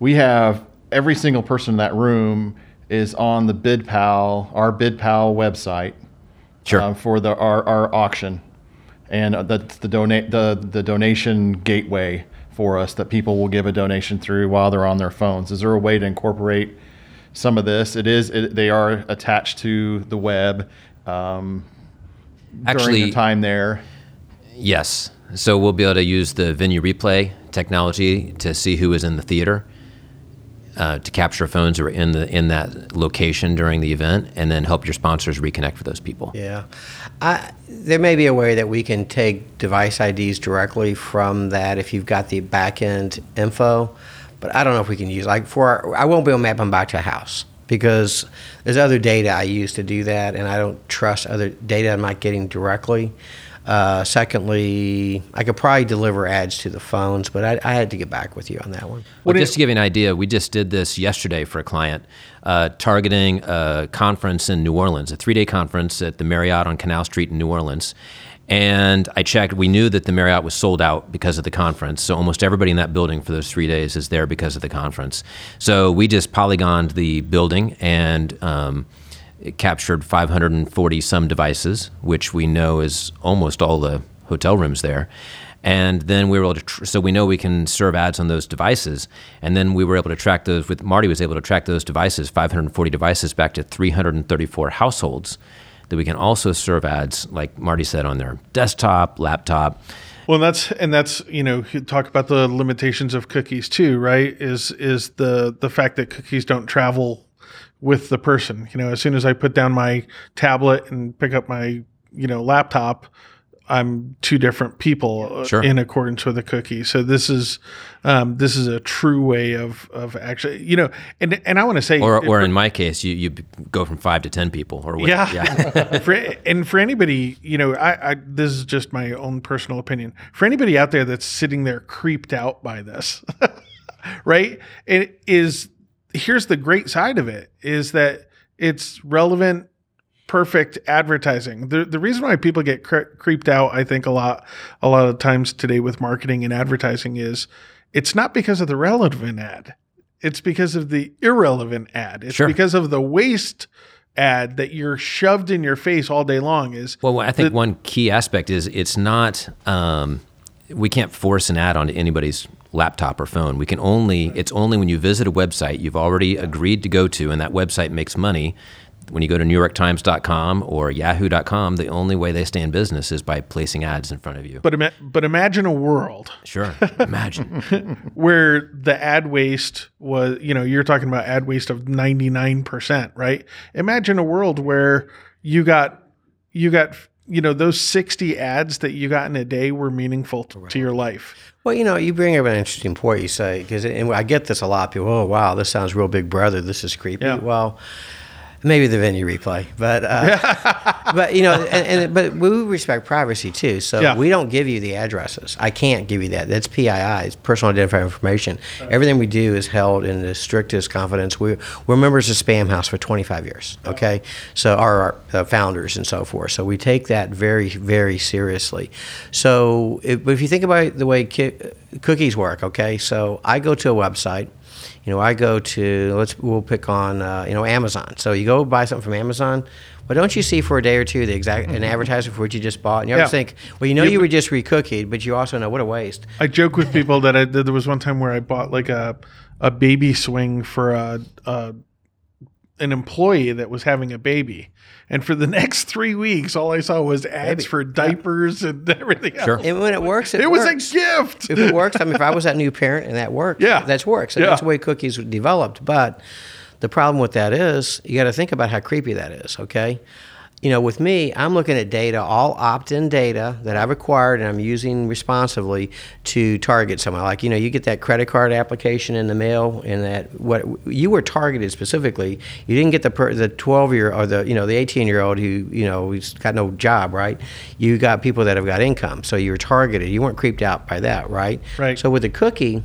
We have every single person in that room is on the BidPal, our BidPal website, Sure. um, for the our, our auction, and uh, that's the donate the the donation gateway for us that people will give a donation through while they're on their phones. Is there a way to incorporate some of this? It is. It, they are attached to the web. Um, during Actually, the time there. Yes. So we'll be able to use the venue replay technology to see who is in the theater, uh, to capture phones who are in the in that location during the event, and then help your sponsors reconnect with those people. Yeah. I, there may be a way that we can take device IDs directly from that if you've got the backend info, but I don't know if we can use like for our, I won't be able to map them back to a house because there's other data I use to do that, and I don't trust other data I'm not getting directly. Uh, secondly, I could probably deliver ads to the phones, but I, I had to get back with you on that one. Well, just to give you an idea, we just did this yesterday for a client, uh, targeting a conference in New Orleans, a three-day conference at the Marriott on Canal Street in New Orleans. And I checked. We knew that the Marriott was sold out because of the conference. So almost everybody in that building for those three days is there because of the conference. So we just polygoned the building and um, it captured 540 some devices, which we know is almost all the hotel rooms there. And then we were able to, tr- so we know we can serve ads on those devices. And then we were able to track those, with Marty was able to track those devices, 540 devices, back to 334 households that we can also serve ads, like Marty said, on their desktop, laptop. Well, that's and that's you know talk about the limitations of cookies too, right? Is is the the fact that cookies don't travel with the person. You know, as soon as I put down my tablet and pick up my you know laptop, I'm two different people uh, Sure. in accordance with a cookie. So this is um, this is a true way of of actually you know and and I want to say Or, or in my case, you, you go from five to 10 people. Or what- yeah. for, and for anybody, you know, I, I this is just my own personal opinion. For anybody out there that's sitting there creeped out by this, right? It is here's the great side of it is that it's relevant perfect advertising. The the reason why people get cre- creeped out, I think a lot a lot of times today with marketing and advertising is it's not because of the relevant ad. It's because of the irrelevant ad. It's Sure. because of the waste ad that you're shoved in your face all day long is Well, I think one key aspect is it's not. Um, we can't force an ad onto anybody's laptop or phone. We can only. It's only when you visit a website you've already agreed to go to, and that website makes money. When you go to NewYorkTimes.com or Yahoo.com, the only way they stay in business is by placing ads in front of you. but ima- but imagine a world Sure, imagine. where the ad waste was, you know, you're talking about ad waste of 99%, right? Imagine a world where you got, you got, you know, those 60 ads that you got in a day were meaningful t- to your life. Well, you know, you bring up an interesting point. You say because I get this a lot. People, oh wow, this sounds real Big Brother. This is creepy. Yeah. Well, maybe the venue replay, but uh, but you know, and, and but we respect privacy too. So Yeah. we don't give you the addresses. I can't give you that. That's PII, it's personal identifying information. Everything we do is held in the strictest confidence. We we're members of Spamhaus for 25 years. Okay, so our, our uh, founders and so forth. So we take that very very seriously. So if, but if you think about the way ki- cookies work, okay, so I go to a website you know, I go to let's we'll pick on uh, you know Amazon. So you go buy something from Amazon. Well, don't you see for a day or two the exact an advertisement for what you just bought, and you Yeah. think, well, you know, Yeah, you were just recookied, but you also know what a waste. I joke with people that I that there was one time where I bought like a a baby swing for a, a an employee that was having a baby, and for the next three weeks, all I saw was ads Baby. for diapers and everything. Else. Sure. And when it works, it, It was works. a gift. if it works, I mean, if I was that new parent and that worked, Yeah. that's works. And Yeah. That's the way cookies were developed. But the problem with that is you got to think about how creepy that is. Okay, you know, with me, I'm looking at data, all opt-in data that I've acquired and I'm using responsibly to target someone. Like you know, you get that credit card application in the mail, and that what you were targeted specifically. You didn't get the per, the 12 year or the you know the 18 year old who you know who's got no job, right? You got people that have got income, so you were targeted. You weren't creeped out by that, right? Right. So with the cookie,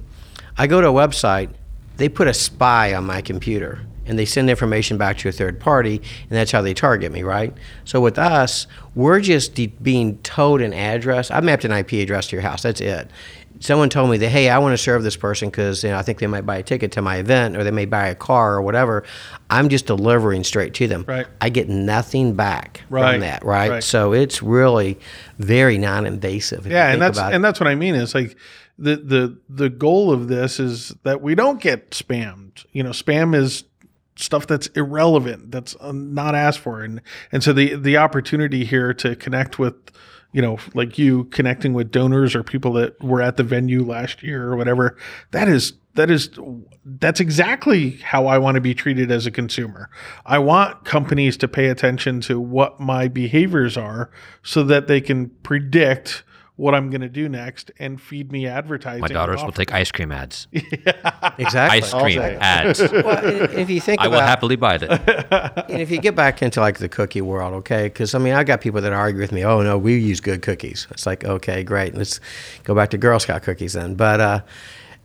I go to a website, they put a spy on my computer and they send information back to a third party, and that's how they target me, right? So with us, we're just de- being told an address. I mapped an IP address to your house. That's it. Someone told me that, hey, I want to serve this person because you know, I think they might buy a ticket to my event or they may buy a car or whatever. I'm just delivering straight to them. Right. I get nothing back Right. from that, right? Right. So it's really very non-invasive. yeah, and that's and that's what I mean. Is like the the the goal of this is that we don't get spammed. You know, spam is stuff that's irrelevant, that's uh, not asked for, and and so the the opportunity here to connect with. You know, like you connecting with donors or people that were at the venue last year or whatever. That is that is that's exactly how I want to be treated as a consumer. I want companies to pay attention to what my behaviors are so that they can predict what I'm going to do next and feed me advertising. My daughters will take ice cream ads. yeah. exactly. Ice cream ads. Well, if you think I about will happily buy that. And if you get back into like the cookie world, okay, because I mean, I got people that argue with me. Oh no, we use good cookies. It's like okay, great. Let's go back to Girl Scout cookies then. But uh,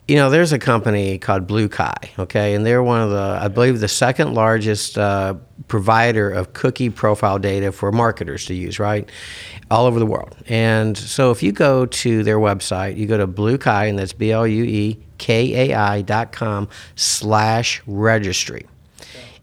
you know, there's a company called BlueKai, okay, and they're one of the, I believe, the second largest uh, provider of cookie profile data for marketers to use, right, all over the world. And so if you go to their website, you go to BlueKai, and that's B L U E K A I dot com slash registry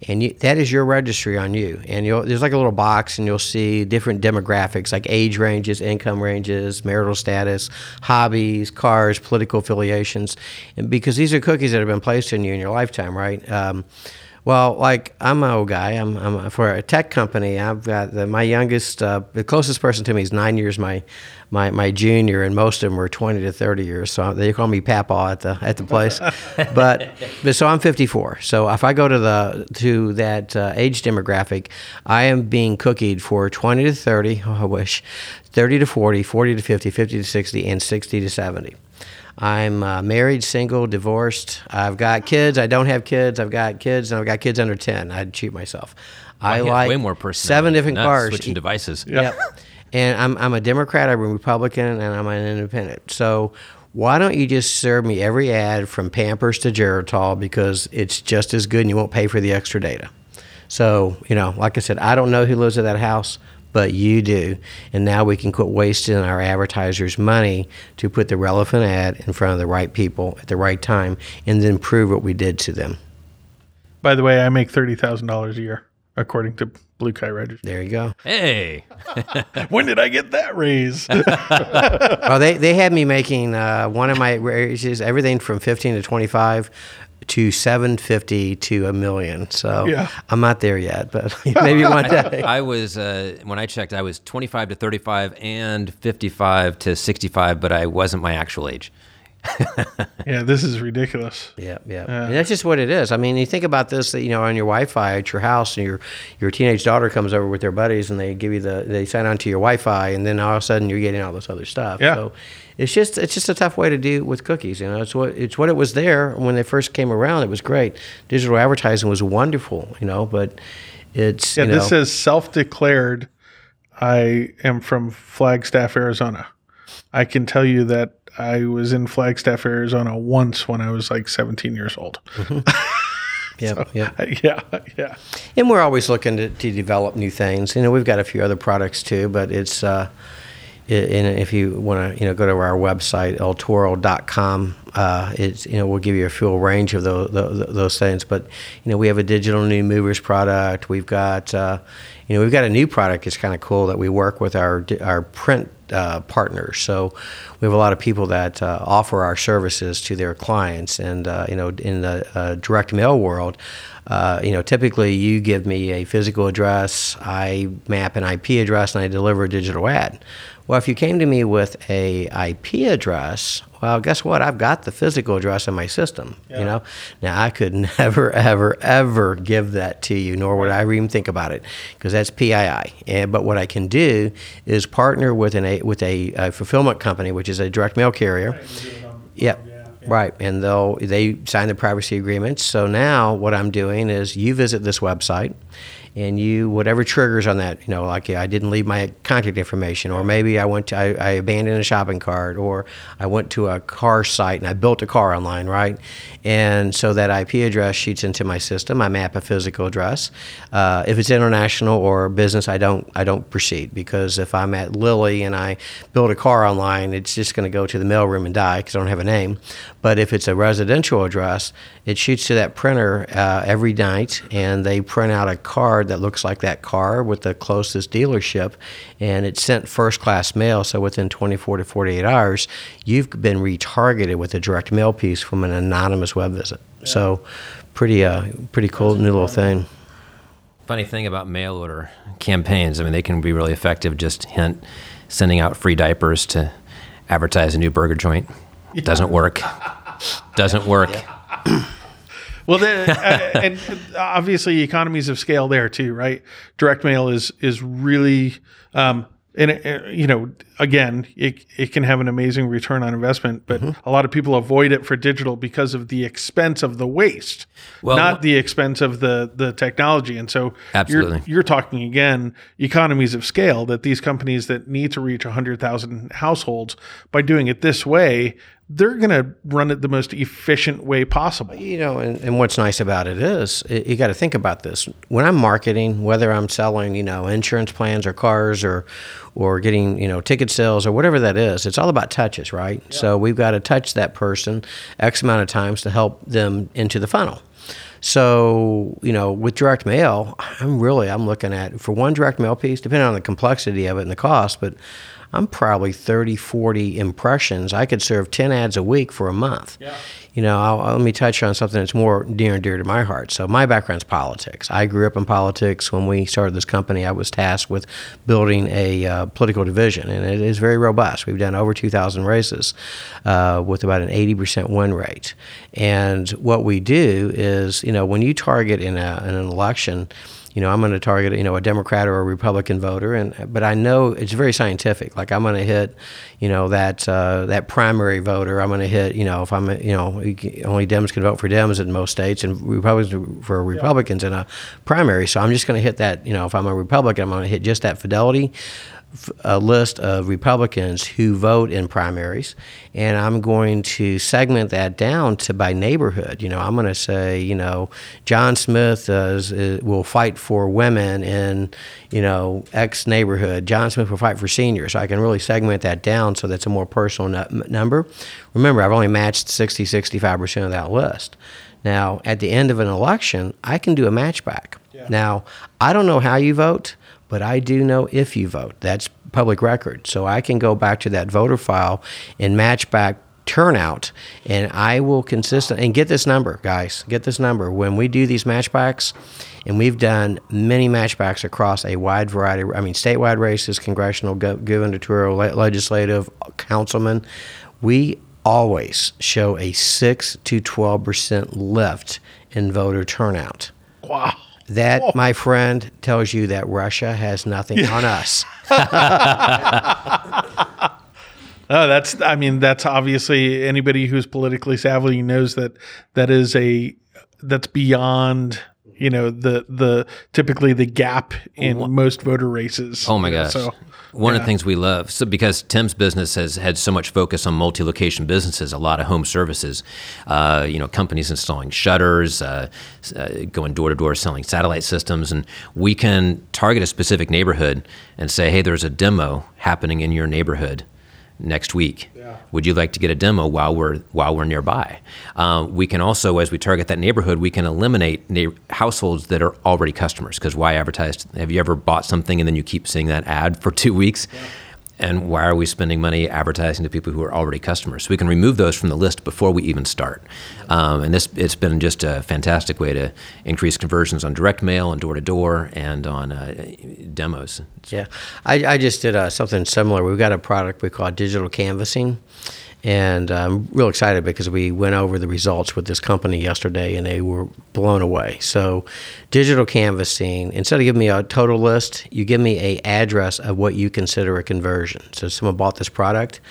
and you, that is your registry on you. And there's like a little box, and you'll see different demographics like age ranges, income ranges, marital status, hobbies, cars, political affiliations, and because these are cookies that have been placed in you in your lifetime, right? Um, well, like I'm an old guy. I'm, I'm for a tech company. I've got the, my youngest, uh, the closest person to me is nine years my, my, my junior, and most of them were 20 to 30 years. So they call me Papa at the at the place. but, but so I'm 54. So if I go to the to that uh, age demographic, I am being cookied for 20 to 30. Oh, I wish, 30 to 40, 40 to 50, 50 to 60, and 60 to 70. I'm uh, married, single, divorced. I've got kids. I don't have kids. I've got kids, and I've got kids under ten. I'd cheat myself. I Yeah, like way more personality. seven different Nuts, cars. Switching devices. Yep. and I'm I'm a Democrat. I'm a Republican, and I'm an Independent. So. Why don't you just serve me every ad from Pampers to Geritol because it's just as good and you won't pay for the extra data. So, you know, like I said, I don't know who lives at that house, but you do. And now we can quit wasting our advertisers' money to put the relevant ad in front of the right people at the right time and then prove what we did to them. By the way, I make thirty thousand dollars a year, according to Blue Kite Register. There you go. Hey, when did I get that raise? well, they, they had me making uh, one of my raises, everything from 15 to 25 to 750 to a million. So Yeah. I'm not there yet, but maybe one day. I was uh, when I checked, I was 25 to 35 and 55 to 65, but I wasn't my actual age. yeah, this is ridiculous. Yeah, yeah. And that's just what it is. I mean, you think about this, that, you know, on your Wi-Fi at your house, and your your teenage daughter comes over with their buddies, and they give you the they sign on to your Wi-Fi, and then all of a sudden you're getting all this other stuff. Yeah. So it's just it's just a tough way to do with cookies. You know, it's what it's what it was there when they first came around. It was great. Digital advertising was wonderful. You know, but it's Yeah, you know, this says self-declared. I am from Flagstaff, Arizona. I can tell you that I was in Flagstaff, Arizona once when I was like 17 years old. yeah, yeah. yeah, yeah. And we're always looking to, to develop new things. You know, we've got a few other products too, but it's, uh, and if you want to, you know, go to our website, eltoro.com, uh, it's, you know, we'll give you a full range of those, those, those things. But, you know, we have a digital new movers product. We've got, uh, you know, we've got a new product that's kind of cool that we work with our, our print uh, partners. So we have a lot of people that uh, offer our services to their clients. And, uh, you know, in the uh, direct mail world, uh, you know, typically you give me a physical address, I map an IP address, and I deliver a digital ad. Well, if you came to me with a IP address, well, guess what? I've got the physical address in my system. You know, now I could never, ever, ever give that to you, nor would I even think about it, because that's PII. And eh, but what I can do is partner with an a, with a, a fulfillment company, which is a direct mail carrier. Yep. Right, and they'll they sign the privacy agreements. So now what I'm doing is you visit this website, and you whatever triggers on that, you know, like I didn't leave my contact information, or maybe I went to I, I abandoned a shopping cart, or I went to a car site and I built a car online, right? And so that IP address sheets into my system. I map a physical address. Uh, if it's international or business, I don't I don't proceed because if I'm at Lilly and I build a car online, it's just going to go to the mailroom and die because I don't have a name. But if it's a residential address, it shoots to that printer uh, every night, and they print out a card that looks like that car with the closest dealership, and it's sent first class mail. So within 24 to 48 hours, you've been retargeted with a direct mail piece from an anonymous web visit. So, pretty uh, pretty cool new little thing. Funny thing about mail order campaigns, I mean, they can be really effective. Just hint, sending out free diapers to advertise a new burger joint doesn't work. Doesn't work. Well, the, uh, and obviously economies of scale there too, right? Direct mail is is really, um, and it, uh, you know, again, it it can have an amazing return on investment, but Mm-hmm. a lot of people avoid it for digital because of the expense of the waste, Well, not the expense of the the technology. And so, Absolutely. you're, you're talking again economies of scale that these companies that need to reach hundred thousand households by doing it this way. They're going to run it the most efficient way possible. You know, and, and what's nice about it is i you got to think about this. When I'm marketing, whether I'm selling, you know, insurance plans or cars or or getting, you know, ticket sales or whatever that is, it's all about touches, right? So we've got to touch that person X amount of times to help them into the funnel. So, you know, with direct mail, I'm really I'm looking at for one direct mail piece, depending on the complexity of it and the cost, but I'm probably 30, 40 impressions. I could serve 10 ads a week for a month. Yeah. You know, I'll, I'll, let me touch on something that's more near and dear to my heart. So, my background's politics. I grew up in politics. When we started this company, I was tasked with building a uh, political division, and it is very robust. We've done over 2,000 races uh, with about an 80% win rate. And what we do is, you know, when you target in, a, in an election, you know, I'm going to target, you know, a Democrat or a Republican voter, and but I know it's very scientific. Like I'm going to hit, you know, that uh, that primary voter. I'm going to hit, you know, if I'm, you know, only Dems can vote for Dems in most states, and Republicans for Republicans yeah. in a primary. So I'm just going to hit that. You know, if I'm a Republican, I'm going to hit just that fidelity a list of Republicans who vote in primaries, and I'm going to segment that down to by neighborhood. You know, I'm going to say, you know, John Smith is, is, uh, will fight for women in, you know, X neighborhood. John Smith will fight for seniors. So I can really segment that down so that's a more personal number. Remember, I've only matched 60, 65% of that list. Now, at the end of an election, I can do a matchback. Yeah. Now, I don't know how you vote but I do know if you vote. That's public record. So I can go back to that voter file and match back turnout and I will consistent and get this number, guys. Get this number. When we do these matchbacks, and we've done many matchbacks across a wide variety. I mean, statewide races, congressional, gubernatorial, legislative, councilman. We always show a six to twelve percent lift in voter turnout. Wow. That, oh. my friend, tells you that Russia has nothing yeah. on us. oh, that's. I mean, that's obviously anybody who's politically savvy knows that that is a that's beyond you know the the typically the gap in most voter races. Oh my gosh! So one yeah. of the things we love, so because Tim's business has had so much focus on multi-location businesses, a lot of home services, uh, you know, companies installing shutters, uh, uh, going door to door selling satellite systems, and we can target a specific neighborhood and say, hey, there's a demo happening in your neighborhood next week. Yeah. Would you like to get a demo while we're while we're nearby? Uh, we can also, as we target that neighborhood, we can eliminate na- households that are already customers. Because why advertise? Have you ever bought something and then you keep seeing that ad for two weeks? Yeah and why are we spending money advertising to people who are already customers? So we can remove those from the list before we even start. Um, and this it's been just a fantastic way to increase conversions on direct mail and door to door and on uh, demos. Yeah, I, I just did uh, something similar. We've got a product we call digital canvassing and I'm real excited because we went over the results with this company yesterday and they were blown away. So, digital canvassing, instead of giving me a total list, you give me a address of what you consider a conversion. So, someone bought this product.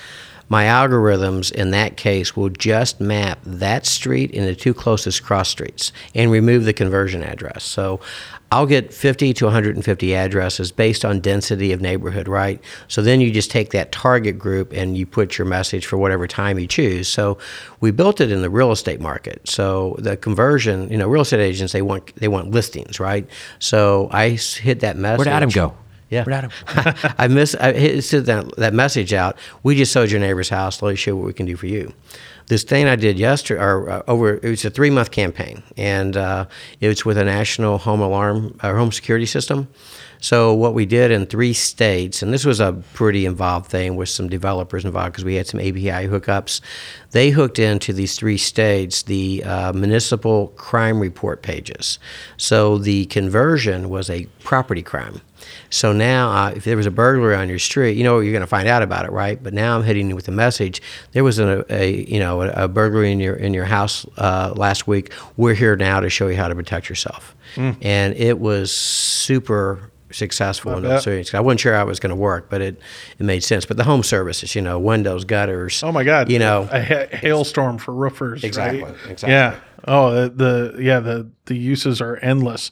My algorithms in that case will just map that street and the two closest cross streets and remove the conversion address. So I'll get 50 to 150 addresses based on density of neighborhood, right? So then you just take that target group and you put your message for whatever time you choose. So we built it in the real estate market. So the conversion, you know, real estate agents they want they want listings, right? So I hit that message. Where'd Adam go? Yeah, Where'd Adam? I miss I hit that, that message out. We just sold your neighbor's house. Let me show you what we can do for you this thing I did yesterday, or uh, over, it was a three month campaign, and uh, it was with a national home alarm or uh, home security system. So what we did in three states, and this was a pretty involved thing with some developers involved because we had some API hookups. They hooked into these three states the uh, municipal crime report pages. So the conversion was a property crime. So now, uh, if there was a burglary on your street, you know you're going to find out about it, right? But now I'm hitting you with a message. There was a, a you know a, a, burglary in your in your house uh, last week. We're here now to show you how to protect yourself, mm. and it was super successful in those series. I wasn't sure how it was going to work, but it, it made sense. But the home services, you know, windows, gutters. Oh my God! You know, a ha- hailstorm for roofers. Exactly. Right? Exactly. Yeah. Oh, the, the yeah the the uses are endless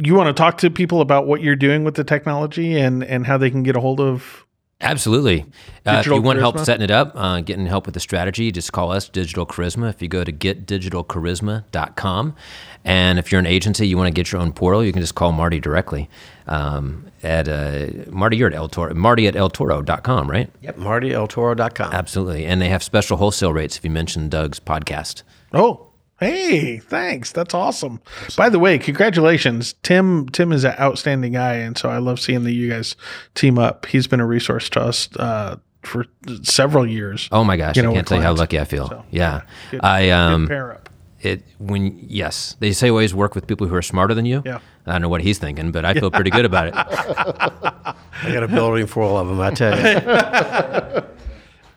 you want to talk to people about what you're doing with the technology and and how they can get a hold of Absolutely. Uh, if you want help setting it up, uh, getting help with the strategy, just call us Digital Charisma. If you go to getdigitalcharisma.com. And if you're an agency, you want to get your own portal, you can just call Marty directly. Um, at uh, Marty, you're at El Toro, Marty at eltoro.com, right? Yep, marty at eltoro.com. Absolutely. And they have special wholesale rates if you mention Doug's podcast. Oh, Hey, thanks. That's awesome. By the way, congratulations. Tim Tim is an outstanding guy, and so I love seeing that you guys team up. He's been a resource to us uh, for several years. Oh my gosh, You know, I can't with tell you how lucky I feel. So, yeah. Good- I um pair up. it when yes, they say always work with people who are smarter than you. Yeah. I don't know what he's thinking, but I feel pretty good about it. I got a building full of them. I tell you.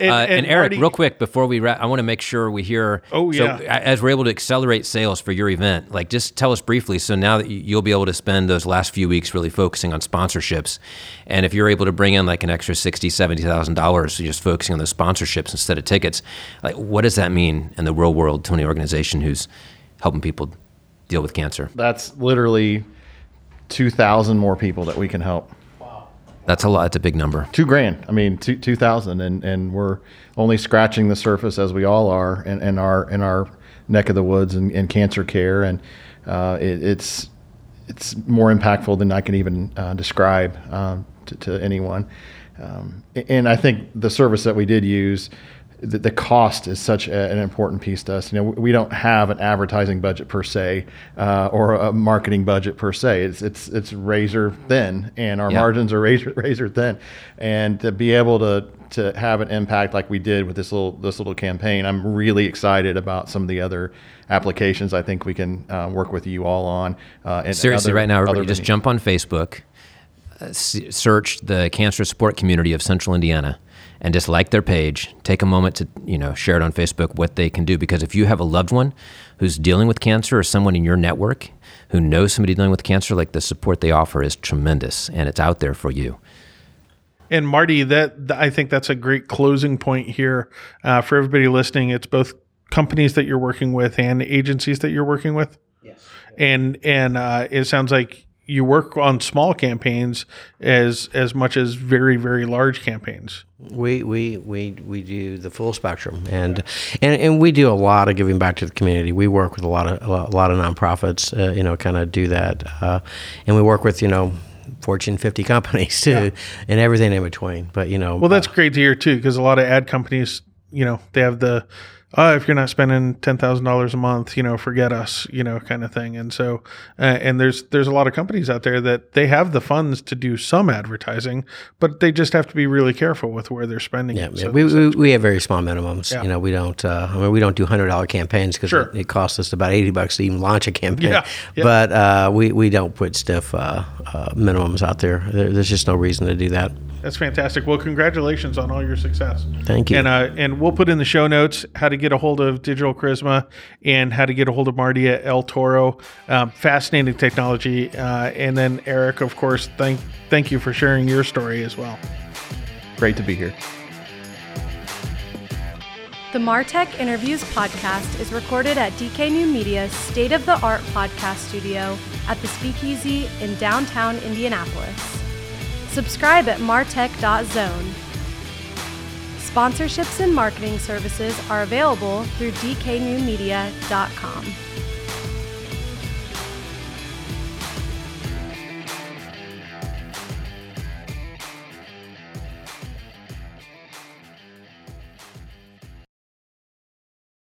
And, Uh, and, Eric, Marty- real quick before we wrap, I want to make sure we hear. Oh, yeah. a- as we're able to accelerate sales for your event, like just tell us briefly. So now that you- you'll be able to spend those last few weeks really focusing on sponsorships, and if you're able to bring in like an extra sixty, seventy thousand dollars, just focusing on those sponsorships instead of tickets, like what does that mean in the real world to an organization who's helping people deal with cancer? That's literally 2,000 more people that we can help. That's a lot. That's a big number. Two grand. I mean, two two thousand, and and we're only scratching the surface as we all are in, in our in our neck of the woods in, in cancer care, and uh, it, it's it's more impactful than I can even uh, describe um, to, to anyone. Um, and I think the service that we did use, the, the cost is such a, an important piece to us. You know, we don't have an advertising budget per se, uh, or a marketing budget per se. It's it's it's razor thin, and our Yeah. margins are razor razor thin. And to be able to to have an impact like we did with this little this little campaign, I'm really excited about some of the other applications. I think we can uh, work with you all on. Uh, and Seriously, other- right now, everybody just jump on Facebook, uh, search the cancer support community of Central Indiana, and just like their page. Take a moment to you know share it on Facebook what they can do because if you have a loved one who's dealing with cancer or someone in your network who knows somebody dealing with cancer, like the support they offer is tremendous and it's out there for you. And Marty, that I think that's a great closing point here uh, for everybody listening. It's both companies that you're working with and agencies that you're working with. Yes. And and uh, it sounds like you work on small campaigns as as much as very very large campaigns. We, we we we do the full spectrum, and and and we do a lot of giving back to the community. We work with a lot of a lot, of nonprofits, uh, you know, kind of do that, uh, and we work with you know. Fortune 50 companies too, and everything in between. But you know, Well, that's great to hear too, because a lot of ad companies, you know, they have the, uh, if you're not spending ten thousand dollars a month, you know, forget us, you know, kind of thing. And so, uh, and there's there's a lot of companies out there that they have the funds to do some advertising, but they just have to be really careful with where they're spending Yeah, it. yeah. So- we, we, we have very small minimums. Yeah. You know, we don't. Uh, I mean, we don't do hundred dollar campaigns because Sure. it, it costs us about eighty bucks to even launch a campaign. Yeah, yeah. But uh, we we don't put stiff uh, uh, minimums out there. there. There's just no reason to do that. That's fantastic. Well, congratulations on all your success. Thank you. And uh, and we'll put in the show notes how to get a hold of Digital Charisma and how to get a hold of Marty at El Toro. Um, fascinating technology. Uh, and then Eric, of course, thank thank you for sharing your story as well. Great to be here. The Martech Interviews podcast is recorded at DK New Media's state of the art podcast studio at the Speakeasy in downtown Indianapolis. Subscribe at martech.zone. Sponsorships and marketing services are available through dknewmedia.com.